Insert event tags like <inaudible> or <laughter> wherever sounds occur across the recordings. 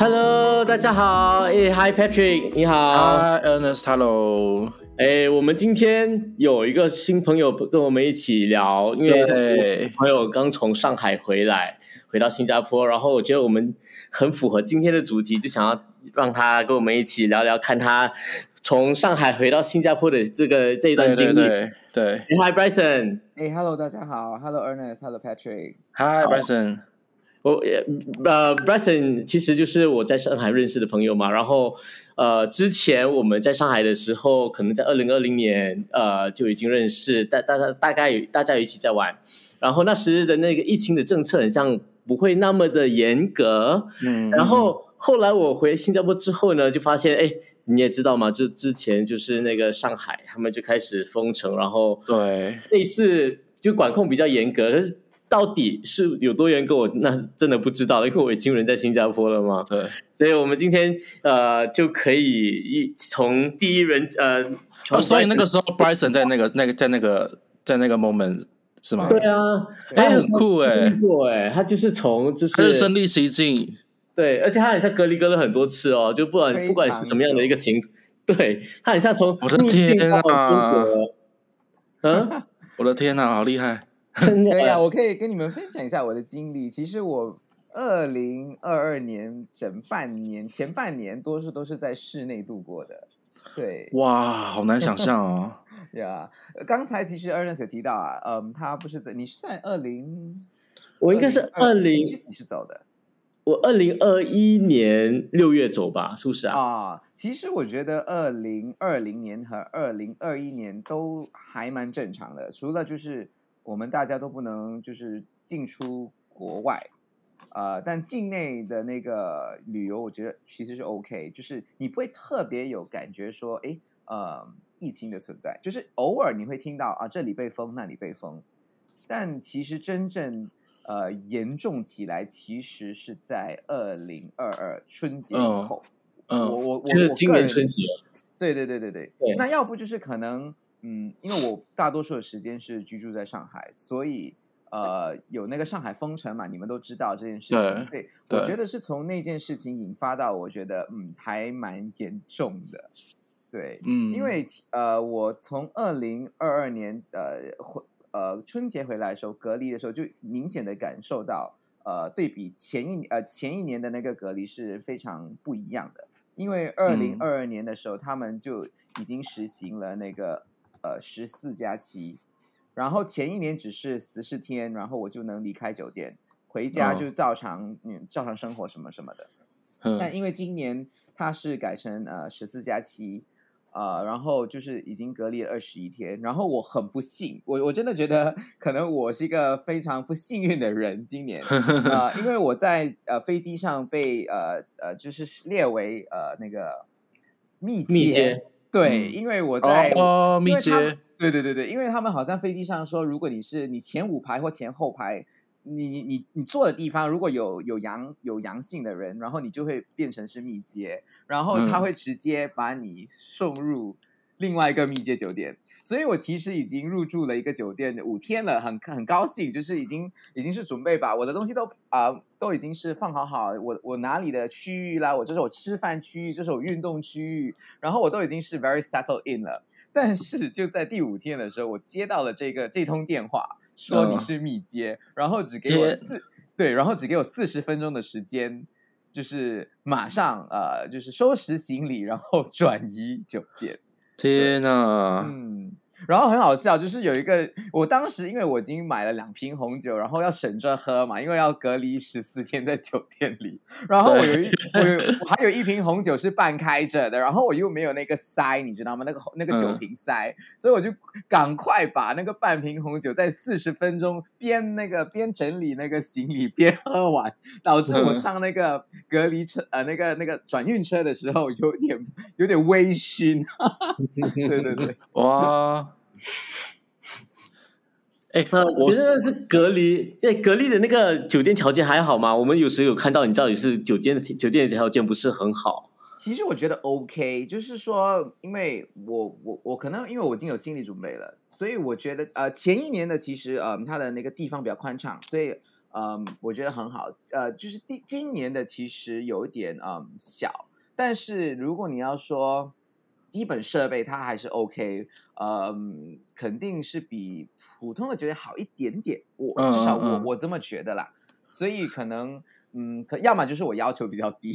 Hello，大家好。哎，Hi Patrick，你好。Hi Ernest，Hello。哎，我们今天有一个新朋友跟我们一起聊，因为朋友刚从上海回来，回到新加坡，然后我觉得我们很符合今天的主题，就想要让他跟我们一起聊聊，看他从上海回到新加坡的这个这一段经历。对，对，对，对。Hi Bryson。哎，Hello，大家好。Hello Ernest，Hello Patrick。Hi Bryson。我呃，Bryson 其实就是我在上海认识的朋友嘛。然后呃，之前我们在上海的时候，可能在二零二零年呃就已经认识，大大家大概大家一起在玩。然后那时的那个疫情的政策，很像不会那么的严格。嗯。然后后来我回新加坡之后呢，就发现哎，你也知道嘛，就之前就是那个上海，他们就开始封城，然后对类似就管控比较严格，可是。到底是有多远？跟？我那真的不知道，因为我已经人在新加坡了嘛。对，所以我们今天呃就可以一从第一人呃、哦，所以那个时候 Bryson 在那个那个在那个在那个 moment 是吗？对啊，哎，很酷哎，对，他就是从就是他是身历其境，对，而且他很像隔离隔了很多次哦，就不管不管是什么样的一个情，对他很像从我的天啊，嗯，<laughs> 我的天啊，好厉害！<laughs> 对呀，我可以跟你们分享一下我的经历。其实我二零二二年整半年前半年多数都是在室内度过的。对，哇，好难想象哦。呀，<laughs> yeah, 刚才其实 Ernest 有提到啊，嗯，他不是在，你是在二零，我应该是二零，你是走的，我二零二一年六月走吧，是不是啊？啊，其实我觉得二零二零年和二零二一年都还蛮正常的，除了就是。我们大家都不能就是进出国外，呃，但境内的那个旅游，我觉得其实是 OK，就是你不会特别有感觉说，哎，呃，疫情的存在，就是偶尔你会听到啊，这里被封，那里被封，但其实真正呃严重起来，其实是在二零二二春节以后，嗯，我我我就是今年春节，对对对对对，对，那要不就是可能。嗯，因为我大多数的时间是居住在上海，所以呃，有那个上海封城嘛，你们都知道这件事情，所以我觉得是从那件事情引发到，我觉得嗯，还蛮严重的，对，嗯，因为呃，我从二零二二年呃回呃春节回来的时候隔离的时候，就明显的感受到呃，对比前一呃前一年的那个隔离是非常不一样的，因为二零二二年的时候，他们就已经实行了那个。呃，十四加七，然后前一年只是十四天，然后我就能离开酒店，回家就照常、哦、嗯照常生活什么什么的。<laughs> 嗯、但因为今年它是改成呃十四加七，呃，然后就是已经隔离了二十一天，然后我很不幸，我我真的觉得可能我是一个非常不幸运的人，今年 <laughs> 呃，因为我在呃飞机上被呃呃就是列为呃那个密接。密接对，因为我在哦，密接，对对对对，因为他们好像飞机上说，如果你是你前五排或前后排，你你你你坐的地方如果有有阳有阳性的人，然后你就会变成是密接，然后他会直接把你送入另外一个密接酒店。所以我其实已经入住了一个酒店五天了，很很高兴，就是已经已经是准备把我的东西都啊、呃、都已经是放好好，我我哪里的区域啦，我这是我吃饭区域，这是我运动区域，然后我都已经是 very settled in 了。但是就在第五天的时候，我接到了这个这通电话，说你是密接，哦、然后只给我四对，然后只给我四十分钟的时间，就是马上呃就是收拾行李，然后 <laughs> 转移酒店。天呐，嗯。然后很好笑，就是有一个，我当时因为我已经买了两瓶红酒，然后要省着喝嘛，因为要隔离十四天在酒店里。然后我有一，我有，我还有一瓶红酒是半开着的，然后我又没有那个塞，你知道吗？那个那个酒瓶塞，嗯、所以我就赶快把那个半瓶红酒在四十分钟边那个边整理那个行李边喝完，导致我上那个隔离车呃那个那个转运车的时候有点有点微醺。<laughs> 对对对，哇。<laughs> 哎，我觉得是隔离，在隔离的那个酒店条件还好吗？我们有时候有看到，你到底是酒店的酒店的条件不是很好。其实我觉得 OK，就是说，因为我我我可能因为我已经有心理准备了，所以我觉得呃前一年的其实呃它的那个地方比较宽敞，所以呃，我觉得很好。呃，就是第今年的其实有一点嗯小，但是如果你要说基本设备，它还是 OK，嗯，肯定是比普通的酒店好一点点。我至少我我这么觉得啦。所以可能嗯，可要么就是我要求比较低。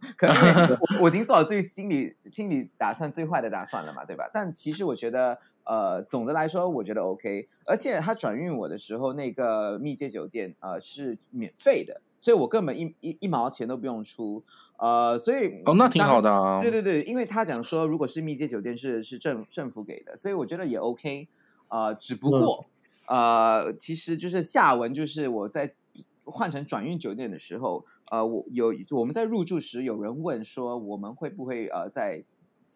<laughs> 可能 <laughs> 我我已经做好最心理心理打算最坏的打算了嘛，对吧？但其实我觉得，呃，总的来说，我觉得 OK。而且他转运我的时候，那个密接酒店呃是免费的，所以我根本一一一毛钱都不用出。呃，所以哦，那挺好的啊。对对对，因为他讲说，如果是密接酒店是是政政府给的，所以我觉得也 OK。呃，只不过、嗯、呃，其实就是下文就是我在换成转运酒店的时候。呃，我有我们在入住时有人问说，我们会不会呃在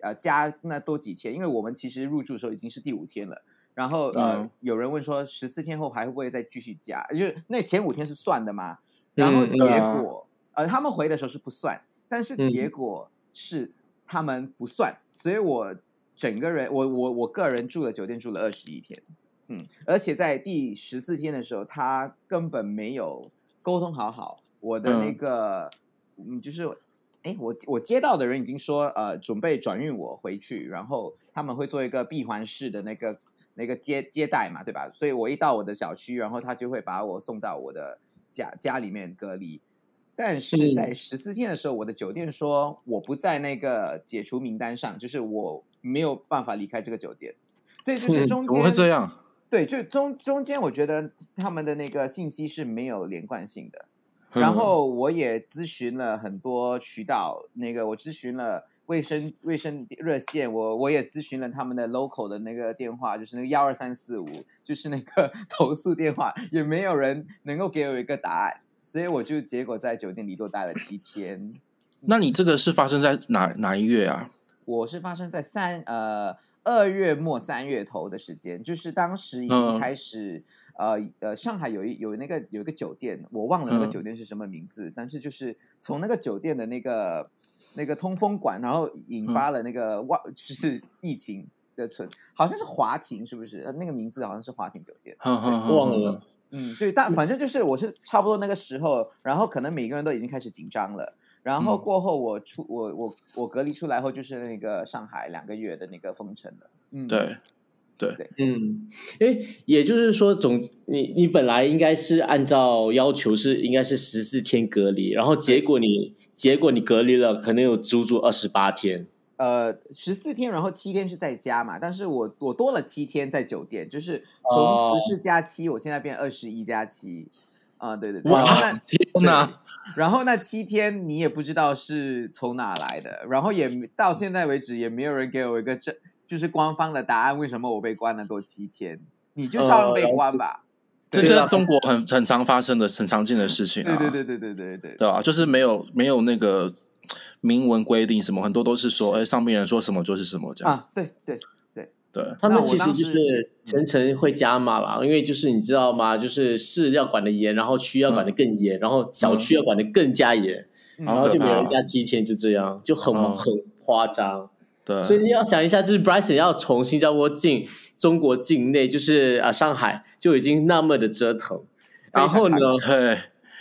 呃加那多几天？因为我们其实入住的时候已经是第五天了。然后呃，嗯、有人问说，十四天后还会不会再继续加？就是那前五天是算的吗？然后结果、嗯、呃，他们回的时候是不算，但是结果是他们不算，嗯、所以我整个人我我我个人住的酒店住了二十一天，嗯，而且在第十四天的时候，他根本没有沟通好好。我的那个，嗯，就是，哎，我我接到的人已经说，呃，准备转运我回去，然后他们会做一个闭环式的那个那个接接待嘛，对吧？所以我一到我的小区，然后他就会把我送到我的家家里面隔离。但是在十四天的时候，我的酒店说我不在那个解除名单上，就是我没有办法离开这个酒店，所以就是中间怎么会这样？对，就中中间我觉得他们的那个信息是没有连贯性的。然后我也咨询了很多渠道，那个我咨询了卫生卫生热线，我我也咨询了他们的 local 的那个电话，就是那个幺二三四五，就是那个 <laughs> 投诉电话，也没有人能够给我一个答案，所以我就结果在酒店里多待了七天。那你这个是发生在哪哪一月啊？我是发生在三呃二月末三月头的时间，就是当时已经开始。嗯呃呃，上海有一有那个有一个酒店，我忘了那个酒店是什么名字，嗯、但是就是从那个酒店的那个那个通风管，然后引发了那个外、嗯、就是疫情的存，好像是华庭是不是？那个名字好像是华庭酒店，嗯嗯、忘了。嗯，对，但反正就是我是差不多那个时候，然后可能每个人都已经开始紧张了，然后过后我出我我我隔离出来后，就是那个上海两个月的那个封城了。嗯，对。对，嗯，哎，也就是说总，总你你本来应该是按照要求是应该是十四天隔离，然后结果你结果你隔离了，可能有足足二十八天。呃，十四天，然后七天是在家嘛，但是我我多了七天在酒店，就是从十四加七，我现在变二十一加七。啊，对对对，哇，天哪！然后那七天你也不知道是从哪来的，然后也到现在为止也没有人给我一个证。就是官方的答案，为什么我被关了够七天？你就照样被关吧。这这是中国很很常发生的、很常见的事情啊。对对对对对对对，对啊，就是没有没有那个明文规定什么，很多都是说，哎，上面人说什么就是什么这样。啊，对对对对，他们其实就是层层会加码啦，因为就是你知道吗？就是市要管的严，然后区要管的更严，然后小区要管的更加严，然后就每人加七天，就这样，就很很夸张。对，所以你要想一下，就是 Bryson 要从新加坡进中国境内，就是啊上海就已经那么的折腾，然后呢，对，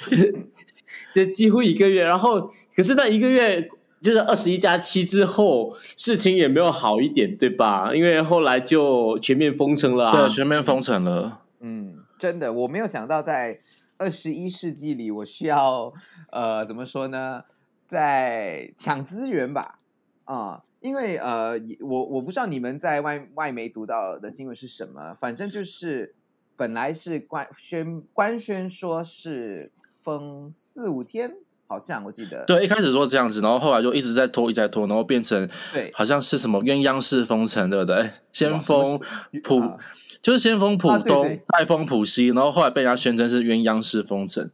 <laughs> 这几乎一个月，然后可是那一个月就是二十一加七之后，事情也没有好一点，对吧？因为后来就全面封城了啊，对，全面封城了。嗯，真的，我没有想到在二十一世纪里，我需要呃怎么说呢，在抢资源吧，啊、嗯。因为呃，我我不知道你们在外外媒读到的新闻是什么，反正就是本来是官宣官宣说是封四五天，好像我记得。对，一开始说这样子，然后后来就一直在拖，一直在拖，然后变成对，好像是什么鸳鸯式封城，对不对？先封浦，啊、就是先封浦东，啊、对对再封浦西，然后后来被人家宣称是鸳鸯式封城，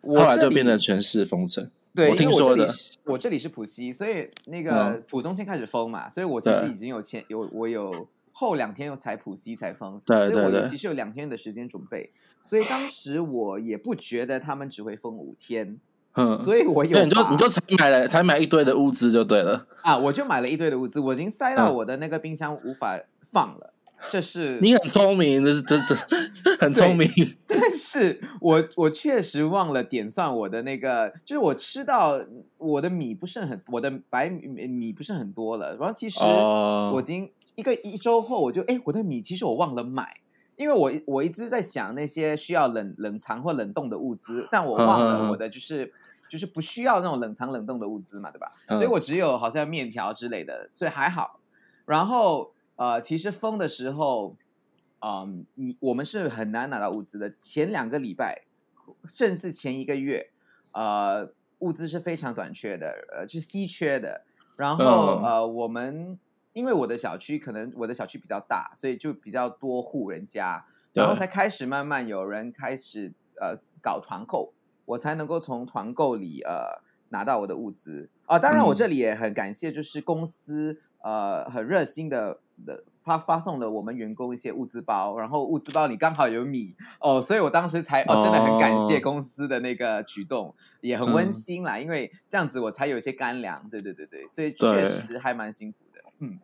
后来就变成全市封城。对，我听说的，我这里是浦西，所以那个浦东先开始封嘛，嗯、所以我其实已经有前有我有后两天又才浦西才封，对对对，所以我其实有两天的时间准备，所以当时我也不觉得他们只会封五天，嗯，所以我有，你就你就才买了才买一堆的物资就对了啊，我就买了一堆的物资，我已经塞到我的那个冰箱无法放了。嗯这是你很聪明，这是这这很聪明。<laughs> 但是我我确实忘了点算我的那个，就是我吃到我的米不是很，我的白米米不是很多了。然后其实我已经一个一周后，我就哎，我的米其实我忘了买，因为我我一直在想那些需要冷冷藏或冷冻的物资，但我忘了我的就是就是不需要那种冷藏冷冻的物资嘛，对吧？所以我只有好像面条之类的，所以还好。然后呃，其实封的时候。嗯，你我们是很难拿到物资的。前两个礼拜，甚至前一个月，呃，物资是非常短缺的，呃，是稀缺的。然后呃，我们因为我的小区可能我的小区比较大，所以就比较多户人家，然后才开始慢慢有人开始呃搞团购，我才能够从团购里呃拿到我的物资啊。当然，我这里也很感谢，就是公司呃很热心的的。他发送了我们员工一些物资包，然后物资包里刚好有米哦，所以我当时才哦，真的很感谢公司的那个举动，也很温馨啦，嗯、因为这样子我才有一些干粮，对对对对，所以确实还蛮辛苦的，嗯。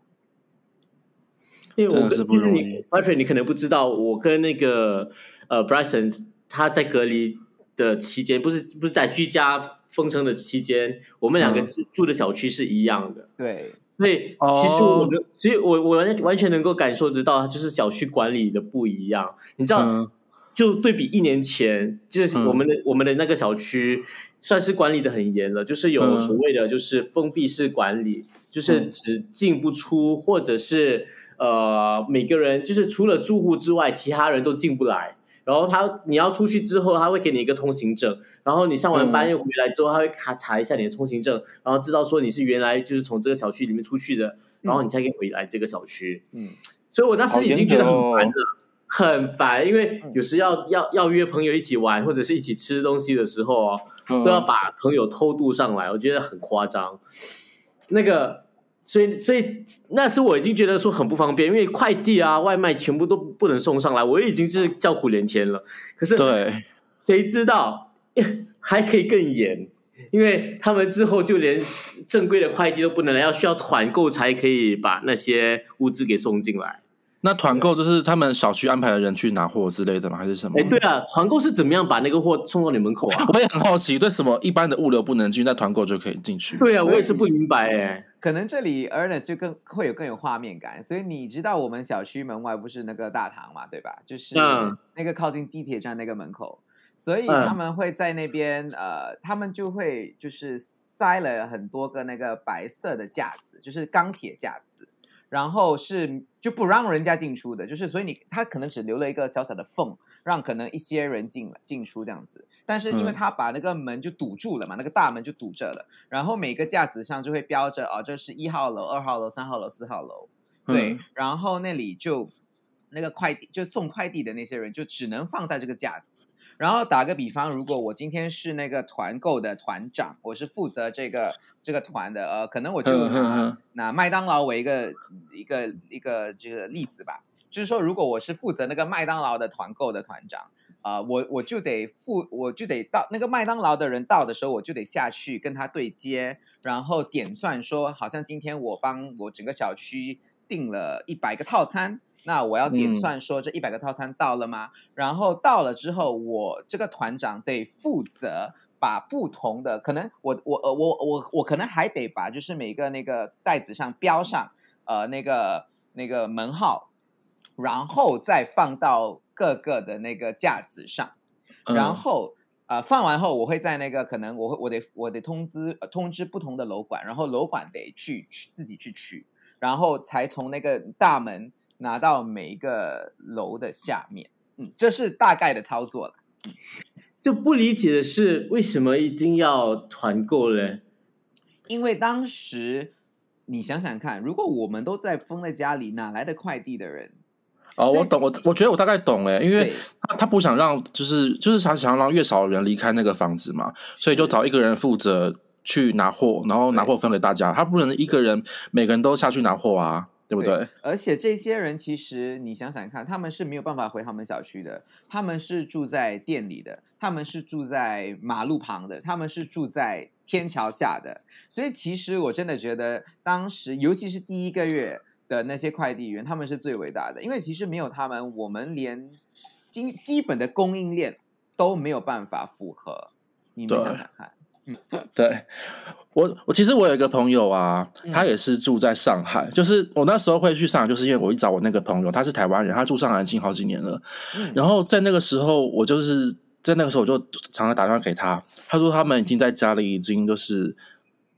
因为我跟其实你 Patrick 你可能不知道，我跟那个呃 Bryson 他在隔离的期间，不是不是在居家封城的期间，我们两个住的小区是一样的，嗯、对。所以，其实我的，其实我我完完全能够感受得到，就是小区管理的不一样。你知道，嗯、就对比一年前，就是我们的、嗯、我们的那个小区算是管理的很严了，就是有所谓的就是封闭式管理，嗯、就是只进不出，或者是呃每个人就是除了住户之外，其他人都进不来。然后他，你要出去之后，他会给你一个通行证。然后你上完班又回来之后，他会卡查一下你的通行证，然后知道说你是原来就是从这个小区里面出去的，然后你才可以回来这个小区。嗯，所以我当时已经觉得很烦了，很烦，因为有时要要要约朋友一起玩或者是一起吃东西的时候哦，都要把朋友偷渡上来，我觉得很夸张。那个。所以，所以那时我已经觉得说很不方便，因为快递啊、外卖全部都不能送上来，我已经是叫苦连天了。可是，对，谁知道 <laughs> 还可以更严，因为他们之后就连正规的快递都不能来，要需要团购才可以把那些物资给送进来。那团购就是他们小区安排的人去拿货之类的吗？还是什么？哎，对啊，团购是怎么样把那个货送到你门口啊？<laughs> 我也很好奇，对什么一般的物流不能进，那团购就可以进去？对啊，我也是不明白哎。可能这里 Ernest 就更会有更有画面感，所以你知道我们小区门外不是那个大堂嘛，对吧？就是那个靠近地铁站那个门口，所以他们会在那边呃，他们就会就是塞了很多个那个白色的架子，就是钢铁架子。然后是就不让人家进出的，就是所以你他可能只留了一个小小的缝，让可能一些人进进出这样子。但是因为他把那个门就堵住了嘛，嗯、那个大门就堵着了。然后每个架子上就会标着哦，这是一号楼、二号楼、三号楼、四号楼。对，嗯、然后那里就那个快递就送快递的那些人就只能放在这个架子。然后打个比方，如果我今天是那个团购的团长，我是负责这个这个团的，呃，可能我就拿拿麦当劳为一个一个一个这个例子吧。就是说，如果我是负责那个麦当劳的团购的团长，啊、呃，我我就得负，我就得到那个麦当劳的人到的时候，我就得下去跟他对接，然后点算说，好像今天我帮我整个小区订了一百个套餐。那我要点算说这一百个套餐到了吗？嗯、然后到了之后，我这个团长得负责把不同的可能我，我我呃我我我可能还得把就是每个那个袋子上标上呃那个那个门号，然后再放到各个的那个架子上，然后、嗯、呃放完后，我会在那个可能我会我得我得通知、呃、通知不同的楼管，然后楼管得去去自己去取，然后才从那个大门。拿到每一个楼的下面，嗯，这是大概的操作了。嗯，就不理解的是，为什么一定要团购嘞？因为当时你想想看，如果我们都在封在家里，哪来的快递的人？哦，我懂，我我觉得我大概懂哎，因为他他不想让，就是就是他想让越少人离开那个房子嘛，所以就找一个人负责去拿货，然后拿货分给大家，他不能一个人每个人都下去拿货啊。对不对？对，而且这些人其实你想想看，他们是没有办法回他们小区的，他们是住在店里的，他们是住在马路旁的，他们是住在天桥下的。所以其实我真的觉得，当时尤其是第一个月的那些快递员，他们是最伟大的，因为其实没有他们，我们连基基本的供应链都没有办法符合，你们想想看。<laughs> 对，我我其实我有一个朋友啊，他也是住在上海。嗯、就是我那时候会去上海，就是因为我一找我那个朋友，他是台湾人，他住上海已经好几年了。嗯、然后在那个时候，我就是在那个时候我就常常打电话给他，他说他们已经在家里已经就是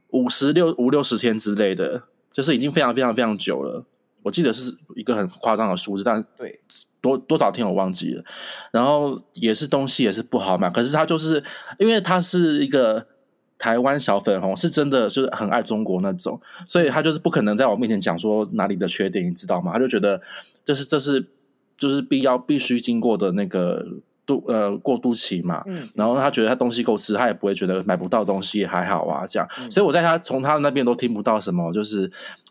五十六五六十天之类的，就是已经非常非常非常久了。我记得是一个很夸张的数字，但对多多少天我忘记了。然后也是东西也是不好买，可是他就是因为他是一个。台湾小粉红是真的，就是很爱中国那种，所以他就是不可能在我面前讲说哪里的缺点，你知道吗？他就觉得这是这是就是必要必须经过的那个渡呃过渡期嘛。嗯，然后他觉得他东西够吃，他也不会觉得买不到东西还好啊，这样。嗯，所以我在他从他那边都听不到什么，就是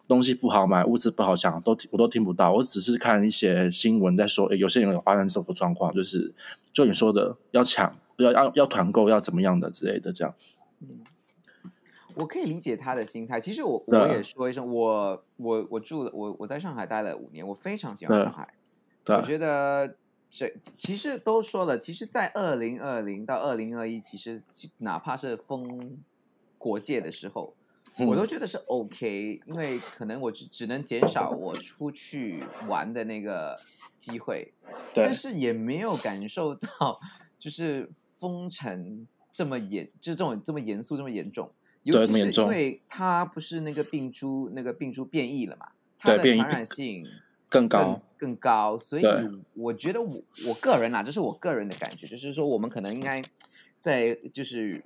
东西不好买，物资不好抢，都我都听不到。我只是看一些新闻在说，有些人有发生这种状况，就是就你说的要抢，要要要团购，要怎么样的之类的这样。嗯，我可以理解他的心态。其实我我也说一声，我我我住了，我我在上海待了五年，我非常喜欢上海。对，我觉得这其实都说了，其实，在二零二零到二零二一，其实哪怕是封国界的时候，我都觉得是 OK，因为可能我只只能减少我出去玩的那个机会，但是也没有感受到就是封城。这么严，就是这种这么严肃，这么严重，尤其是因为它不是那个病株，那个病株变异了嘛，它的传染性更更高更高，所以我觉得我我个人啊，这是我个人的感觉，就是说我们可能应该在就是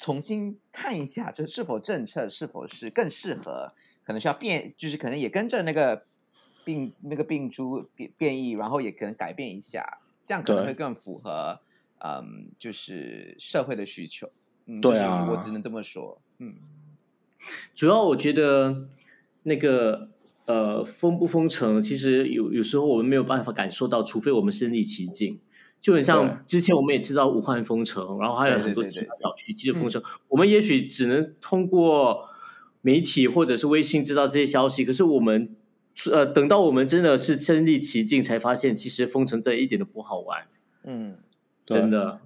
重新看一下，这是否政策是否是更适合，可能需要变，就是可能也跟着那个病那个病株变变异，然后也可能改变一下，这样可能会更符合。嗯，就是社会的需求，嗯，对啊，我只能这么说。嗯，主要我觉得那个呃，封不封城，其实有有时候我们没有办法感受到，除非我们身临其境。就很像之前我们也知道武汉封城，然后还有很多其他小区继续封城，我们也许只能通过媒体或者是微信知道这些消息，可是我们呃，等到我们真的是身临其境，才发现其实封城这一点都不好玩。嗯。真的，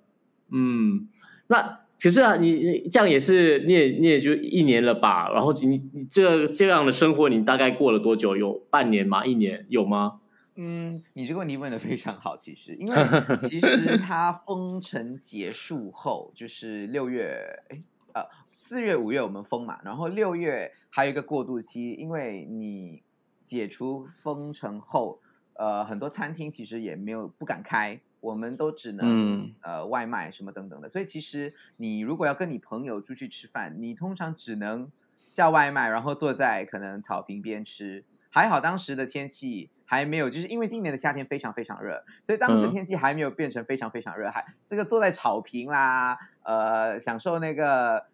嗯，那可是啊，你这样也是，你也你也就一年了吧？然后你你这这样的生活，你大概过了多久？有半年吗？一年有吗？嗯，你这个问题问的非常好，其实，因为 <laughs> 其实它封城结束后，就是六月，哎，呃，四月、五月我们封嘛，然后六月还有一个过渡期，因为你解除封城后，呃，很多餐厅其实也没有不敢开。我们都只能、嗯、呃外卖什么等等的，所以其实你如果要跟你朋友出去吃饭，你通常只能叫外卖，然后坐在可能草坪边吃。还好当时的天气还没有，就是因为今年的夏天非常非常热，所以当时天气还没有变成非常非常热，还这个坐在草坪啦，呃，享受那个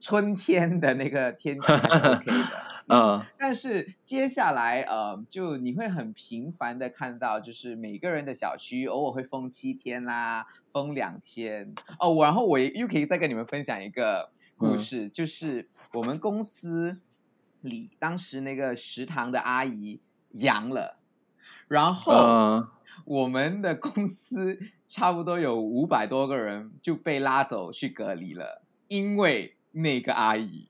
春天的那个天气还是 OK 的。嗯，但是接下来呃，就你会很频繁的看到，就是每个人的小区偶尔会封七天啦，封两天哦。然后我又可以再跟你们分享一个故事，嗯、就是我们公司里当时那个食堂的阿姨阳了，然后我们的公司差不多有五百多个人就被拉走去隔离了，因为那个阿姨。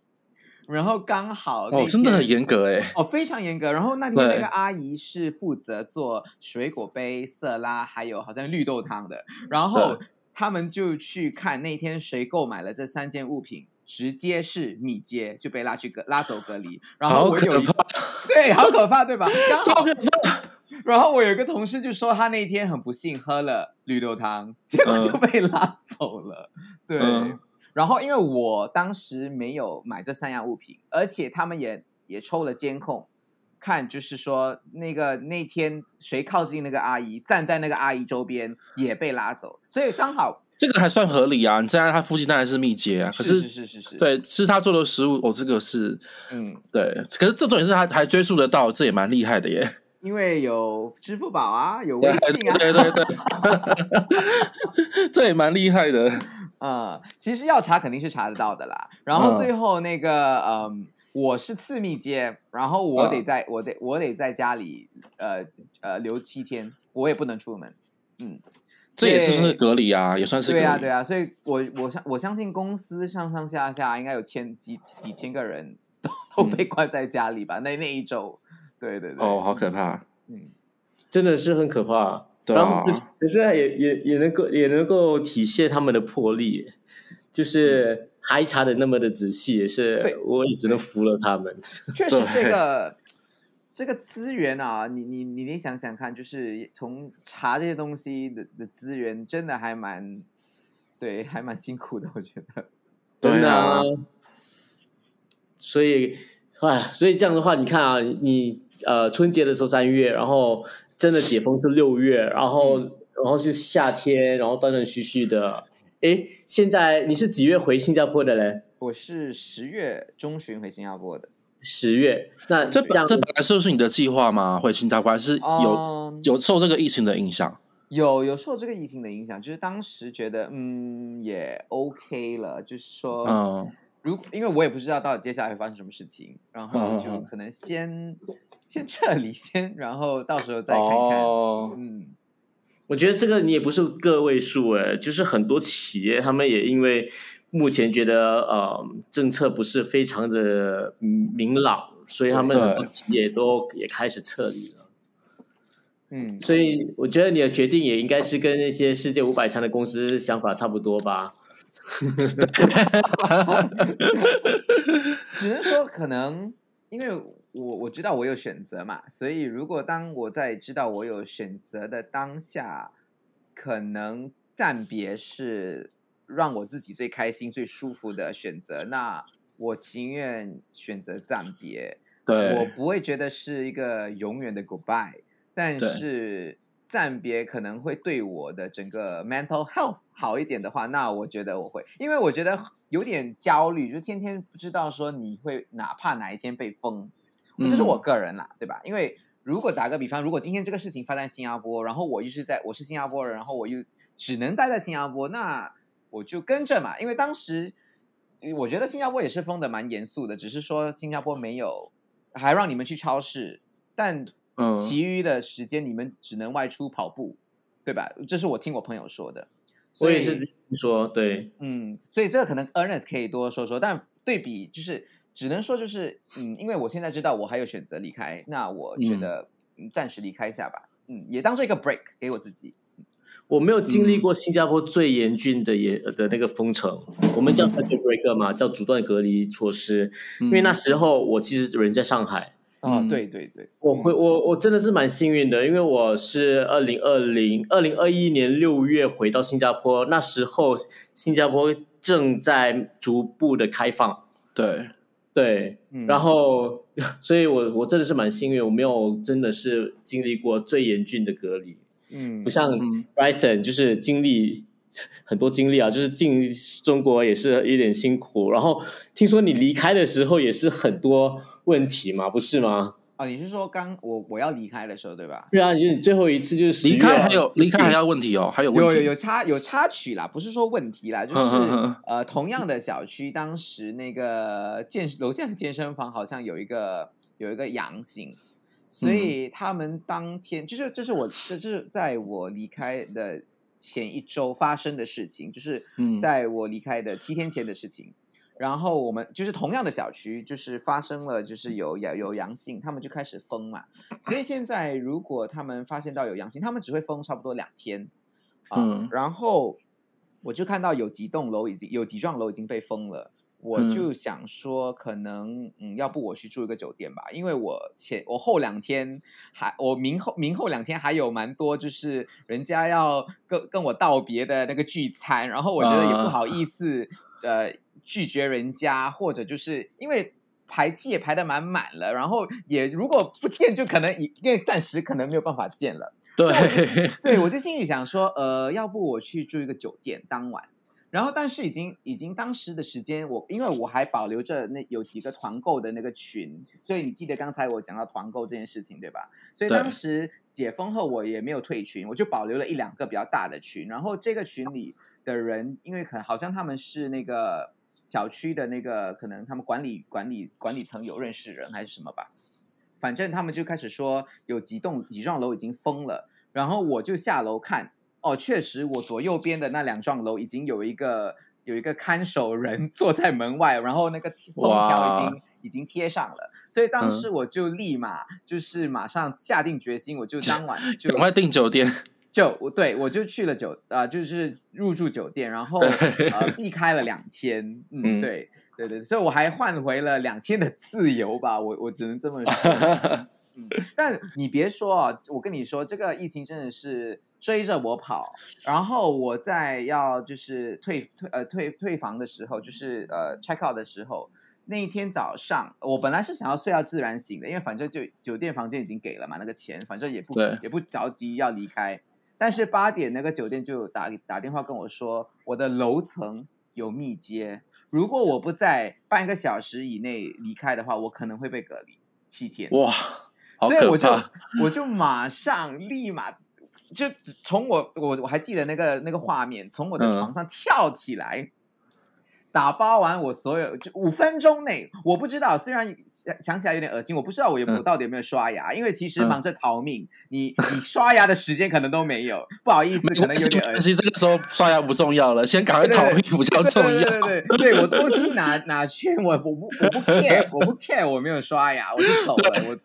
然后刚好哦，真的很严格哎，哦，非常严格。然后那天那个阿姨是负责做水果杯、色拉，还有好像绿豆汤的。然后他们就去看那天谁购买了这三件物品，直接是米接就被拉去隔拉走隔离。然后我有一个，对，好可怕，对吧？<laughs> 超可怕。<laughs> 然后我有一个同事就说他那天很不幸喝了绿豆汤，结果就被拉走了。对。嗯然后，因为我当时没有买这三样物品，而且他们也也抽了监控，看就是说那个那天谁靠近那个阿姨，站在那个阿姨周边也被拉走，所以刚好这个还算合理啊。你站在他附近当然是密接啊，可是是是是是，对，吃他做的食物，哦，这个是嗯对，可是这种也是还还追溯得到，这也蛮厉害的耶。因为有支付宝啊，有微信啊，对对对，对，<laughs> 这也蛮厉害的。嗯，其实要查肯定是查得到的啦。然后最后那个，嗯，嗯我是次密接，然后我得在、嗯、我得我得在家里，呃呃留七天，我也不能出门。嗯，这也是算是隔离啊，也算是隔离。对啊，对啊，所以我我相我相信公司上上下下应该有千几几千个人都都 <laughs> 被关在家里吧？嗯、那那一周，对对对，哦，好可怕，嗯，真的是很可怕。对啊，然后可是也也也能够也能够体现他们的魄力，就是还查的那么的仔细，也是我也只能服了他们。确实，这个这个资源啊，你你你你想想看，就是从查这些东西的的资源，真的还蛮对，还蛮辛苦的，我觉得。真的啊。所以，哎，所以这样的话，你看啊，你呃春节的时候三月，然后。真的解封是六月，然后、嗯、然后是夏天，然后断断续续的。哎，现在你是几月回新加坡的嘞？我是十月中旬回新加坡的。十月，那这这本来是不是你的计划吗？回新加坡还是有、嗯、有受这个疫情的影响？有有受这个疫情的影响，就是当时觉得嗯也 OK 了，就是说嗯，如因为我也不知道到底接下来会发生什么事情，然后就可能先。嗯先撤离，先，然后到时候再看看。哦、嗯，我觉得这个你也不是个位数哎，就是很多企业他们也因为目前觉得呃政策不是非常的明朗，所以他们很多企业都也开始撤离了。嗯，所以我觉得你的决定也应该是跟那些世界五百强的公司想法差不多吧。<laughs> 只能说可能因为。我我知道我有选择嘛，所以如果当我在知道我有选择的当下，可能暂别是让我自己最开心、最舒服的选择，那我情愿选择暂别。对，我不会觉得是一个永远的 goodbye，但是暂别可能会对我的整个 mental health 好一点的话，那我觉得我会，因为我觉得有点焦虑，就天天不知道说你会哪怕哪一天被封。这是我个人啦，对吧？因为如果打个比方，如果今天这个事情发生在新加坡，然后我又是在我是新加坡人，然后我又只能待在新加坡，那我就跟着嘛。因为当时我觉得新加坡也是封的蛮严肃的，只是说新加坡没有还让你们去超市，但其余的时间你们只能外出跑步，对吧？这是我听我朋友说的。我也是听说，对，嗯，所以这个可能 Ernest 可以多说说，但对比就是。只能说就是，嗯，因为我现在知道我还有选择离开，那我觉得暂时离开一下吧，嗯，嗯，也当做一个 break 给我自己。我没有经历过新加坡最严峻的也的那个封城，嗯、我们叫 circuit breaker 嘛，叫阻断隔离措施。嗯、因为那时候我其实人在上海。啊、对对对，我回我我真的是蛮幸运的，因为我是二零二零二零二一年六月回到新加坡，那时候新加坡正在逐步的开放。对。对，然后，嗯、<laughs> 所以我我真的是蛮幸运，我没有真的是经历过最严峻的隔离，嗯，不像 Bryson 就是经历 <laughs> 很多经历啊，就是进中国也是有点辛苦，然后听说你离开的时候也是很多问题嘛，不是吗？哦，你是说刚我我要离开的时候，对吧？对啊，就是你最后一次就是离开还有离开还要问题哦，还有问题有有有插有插曲啦，不是说问题啦，就是呃同样的小区，当时那个健楼下的健身房好像有一个有一个阳性，所以他们当天就是这是我这是在我离开的前一周发生的事情，就是在我离开的七天前的事情。然后我们就是同样的小区，就是发生了，就是有有有阳性，他们就开始封嘛。所以现在如果他们发现到有阳性，他们只会封差不多两天啊。嗯，然后我就看到有几栋楼已经有几幢楼已经被封了，我就想说，可能嗯，嗯，要不我去住一个酒店吧，因为我前我后两天还我明后明后两天还有蛮多，就是人家要跟跟我道别的那个聚餐，然后我觉得也不好意思，呃。呃拒绝人家，或者就是因为排期也排得蛮满了，然后也如果不见，就可能因为暂时可能没有办法见了。对，对我就心里想说，呃，要不我去住一个酒店当晚，然后但是已经已经当时的时间，我因为我还保留着那有几个团购的那个群，所以你记得刚才我讲到团购这件事情对吧？所以当时解封后我也没有退群，我就保留了一两个比较大的群，然后这个群里的人，因为可能好像他们是那个。小区的那个可能他们管理管理管理层有认识人还是什么吧，反正他们就开始说有几栋几幢楼已经封了，然后我就下楼看，哦，确实我左右边的那两幢楼已经有一个有一个看守人 <laughs> 坐在门外，然后那个封条已经已经贴上了，所以当时我就立马就是马上下定决心，我就当晚就赶快订酒店。<laughs> 就我对我就去了酒啊、呃，就是入住酒店，然后 <laughs> 呃避开了两天，嗯，对对对，所以我还换回了两天的自由吧，我我只能这么说。嗯，但你别说啊，我跟你说，这个疫情真的是追着我跑，然后我在要就是退退呃退退房的时候，就是呃 check out 的时候，那一天早上，我本来是想要睡到自然醒的，因为反正就酒店房间已经给了嘛，那个钱反正也不也不着急要离开。但是八点那个酒店就打打电话跟我说，我的楼层有密接，如果我不在半个小时以内离开的话，我可能会被隔离七天。哇，所以我就我就马上立马就从我我我还记得那个那个画面，从我的床上跳起来。嗯打包完我所有，就五分钟内，我不知道，虽然想想起来有点恶心，我不知道我有我到底有没有刷牙，嗯、因为其实忙着逃命，嗯、你你刷牙的时间可能都没有，不好意思，可能有点恶心。这个时候刷牙不重要了，先赶快逃命比较重要。对对对，对，对，对，我东西拿拿去，我我不我不 care，我不 care，我没有刷牙，我就走了。<laughs> 我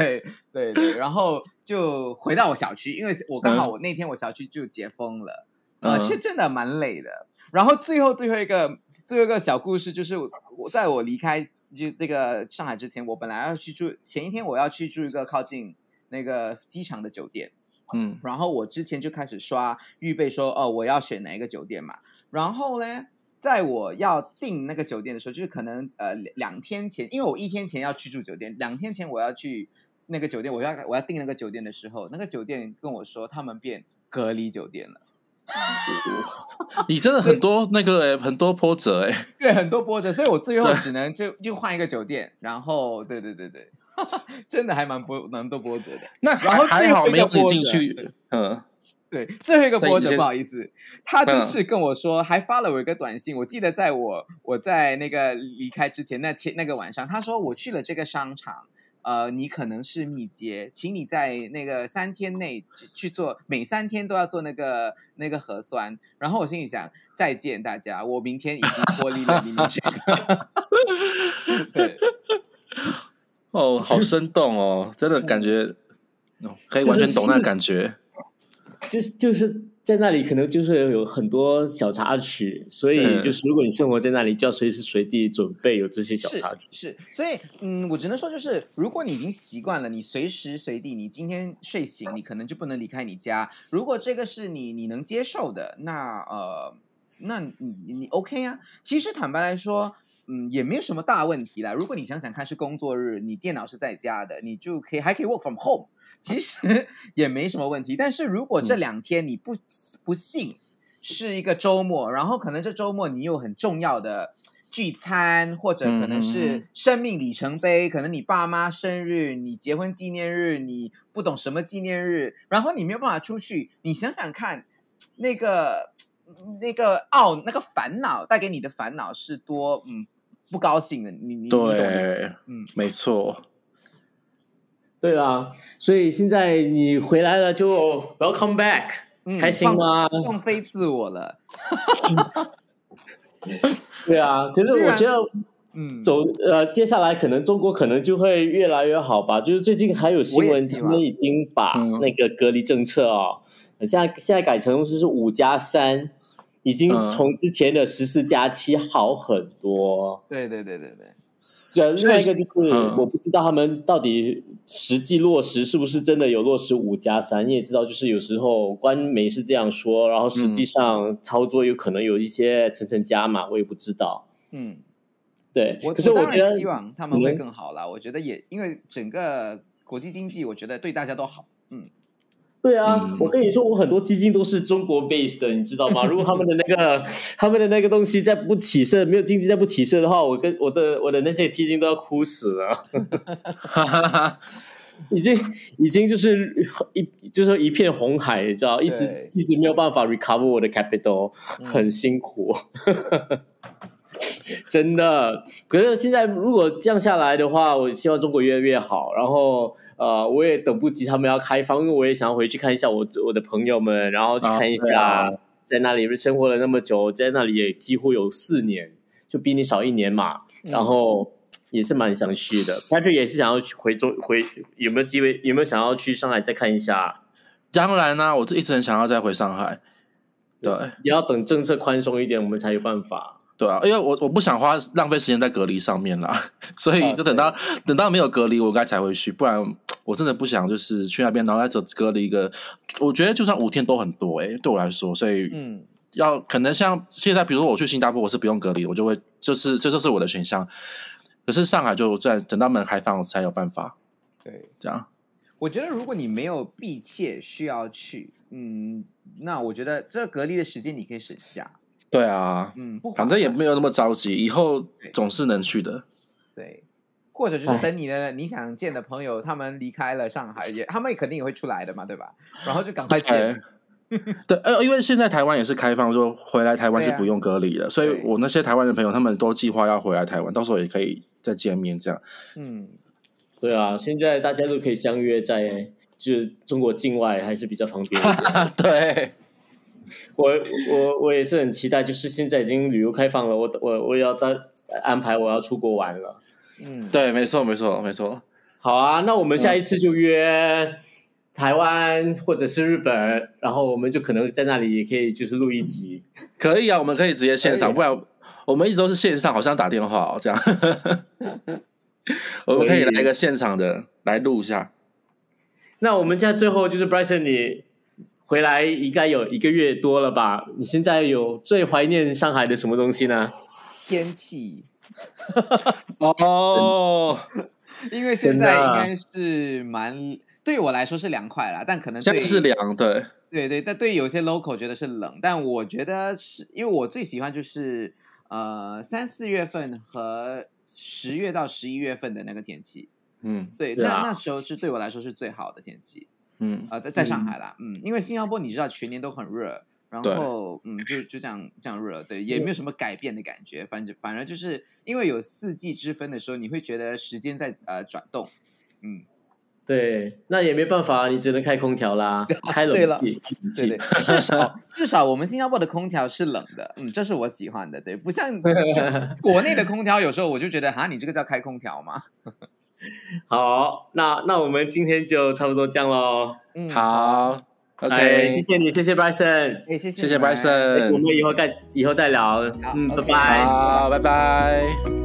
对对对，然后就回到我小区，因为我刚好我那天我小区就解封了，啊、嗯，其实真的蛮累的。然后最后最后一个。最后一个小故事就是，我在我离开就那个上海之前，我本来要去住，前一天我要去住一个靠近那个机场的酒店，嗯，然后我之前就开始刷，预备说哦，我要选哪一个酒店嘛。然后呢，在我要订那个酒店的时候，就是可能呃两天前，因为我一天前要去住酒店，两天前我要去那个酒店，我要我要订那个酒店的时候，那个酒店跟我说他们变隔离酒店了。<laughs> 你真的很多那个哎，很多波折哎，<laughs> 对，很多波折，所以我最后只能就就换一个酒店，然后对对对对，<laughs> 真的还蛮波蛮多波折的。那然后还好没有进去，嗯，对，最后一个波折不好意思，他就是跟我说，还发了我一个短信，我记得在我我在那个离开之前那前那个晚上，他说我去了这个商场。呃，你可能是密接，请你在那个三天内去做，每三天都要做那个那个核酸。然后我心里想，再见大家，我明天已经脱离了你们这个。<laughs> 对，<laughs> 哦，好生动哦，真的感觉，可以完全懂那感觉，就是就是。在那里可能就是有很多小插曲，所以就是如果你生活在那里，就要随时随地准备有这些小插曲。是，是，所以嗯，我只能说就是，如果你已经习惯了，你随时随地，你今天睡醒，你可能就不能离开你家。如果这个是你你能接受的，那呃，那你你 OK 啊？其实坦白来说，嗯，也没有什么大问题啦。如果你想想看，是工作日，你电脑是在家的，你就可以还可以 work from home。其实也没什么问题，但是如果这两天你不不幸是一个周末，然后可能这周末你有很重要的聚餐，或者可能是生命里程碑，可能你爸妈生日、你结婚纪念日、你不懂什么纪念日，然后你没有办法出去，你想想看，那个那个懊那个烦恼带给你的烦恼是多嗯不高兴的，你你对，嗯，没错。对啊，所以现在你回来了就 welcome back，、嗯、开心吗？放，放飞自我了。<laughs> 对啊，可是我觉得，嗯，走呃，接下来可能中国可能就会越来越好吧。就是最近还有新闻，他们已经把那个隔离政策啊、哦，现在现在改成就是五加三，已经从之前的十四加七好很多。对对对对对。对，另外一个就是我不知道他们到底实际落实是不是真的有落实五加三。你也知道，就是有时候官媒是这样说，然后实际上操作有可能有一些层层加码，我也不知道。嗯，对。我可是我觉得希望他们会更好啦。嗯、我觉得也因为整个国际经济，我觉得对大家都好。嗯。对啊，嗯、我跟你说，我很多基金都是中国 base 的，你知道吗？<laughs> 如果他们的那个他们的那个东西再不起色，没有经济再不起色的话，我跟我的我的那些基金都要哭死了。<laughs> 已经已经就是一就是一片红海，你知道，一直一直没有办法 recover 我的 capital，很辛苦。<laughs> 真的。可是现在如果降下来的话，我希望中国越来越好。然后呃，我也等不及他们要开放，因为我也想要回去看一下我我的朋友们，然后去看一下，在那里生活了那么久，在那里也几乎有四年，就比你少一年嘛。然后也是蛮想去的，但是也是想要去回中回，有没有机会？有没有想要去上海再看一下？当然啦、啊，我一直很想要再回上海。对，也要等政策宽松一点，我们才有办法。对啊，因为我我不想花浪费时间在隔离上面啦，<laughs> 所以就等到、啊、等到没有隔离，我该才会去。不然我真的不想就是去那边，然后再走隔离一个。我觉得就算五天都很多诶、欸，对我来说。所以嗯，要可能像现在，比如说我去新加坡，我是不用隔离，我就会就是这就是我的选项。可是上海就在等到门开放才有办法。对，这样。我觉得如果你没有迫切需要去，嗯。那我觉得这隔离的时间你可以省下。对啊，嗯，不，反正也没有那么着急，以后总是能去的。对，或者就是等你的你想见的朋友他们离开了上海，也他们也肯定也会出来的嘛，对吧？然后就赶快见。对，<laughs> 呃，因为现在台湾也是开放，说回来台湾是不用隔离的，啊，所以我那些台湾的朋友他们都计划要回来台湾，到时候也可以再见面这样。嗯，对啊，现在大家都可以相约在。就是中国境外还是比较方便。<laughs> 对，我我我也是很期待，就是现在已经旅游开放了，我我我要到安排我要出国玩了。嗯，对，没错，没错，没错。好啊，那我们下一次就约台湾或者是日本，然后我们就可能在那里也可以就是录一集。<laughs> 可以啊，我们可以直接线上，不然我们一直都是线上，好像打电话哦这样。<laughs> 我们可以来一个现场的来录一下。那我们现在最后就是 Bryson，你回来应该有一个月多了吧？你现在有最怀念上海的什么东西呢？天气。哦，<laughs> 因为现在应该是蛮对于我来说是凉快啦，但可能对是凉，对对对，但对于有些 local 觉得是冷，但我觉得是因为我最喜欢就是呃三四月份和十月到十一月份的那个天气。嗯，对，对啊、那那时候是对我来说是最好的天气。嗯，啊、呃，在在上海啦，嗯，因为新加坡你知道全年都很热，然后嗯，就就这样这样热，对，也没有什么改变的感觉，反正反正就是因为有四季之分的时候，你会觉得时间在呃转动。嗯，对，那也没办法，你只能开空调啦，<laughs> 开冷气，对对，至少至少我们新加坡的空调是冷的，嗯，这是我喜欢的，对，不像 <laughs> 国内的空调，有时候我就觉得哈，你这个叫开空调吗？<laughs> 好，那那我们今天就差不多这样喽。嗯，好，OK，谢谢你，谢谢 Bryson，谢谢谢谢 Bryson，我们以后再以后再聊。嗯，拜拜，好，拜拜。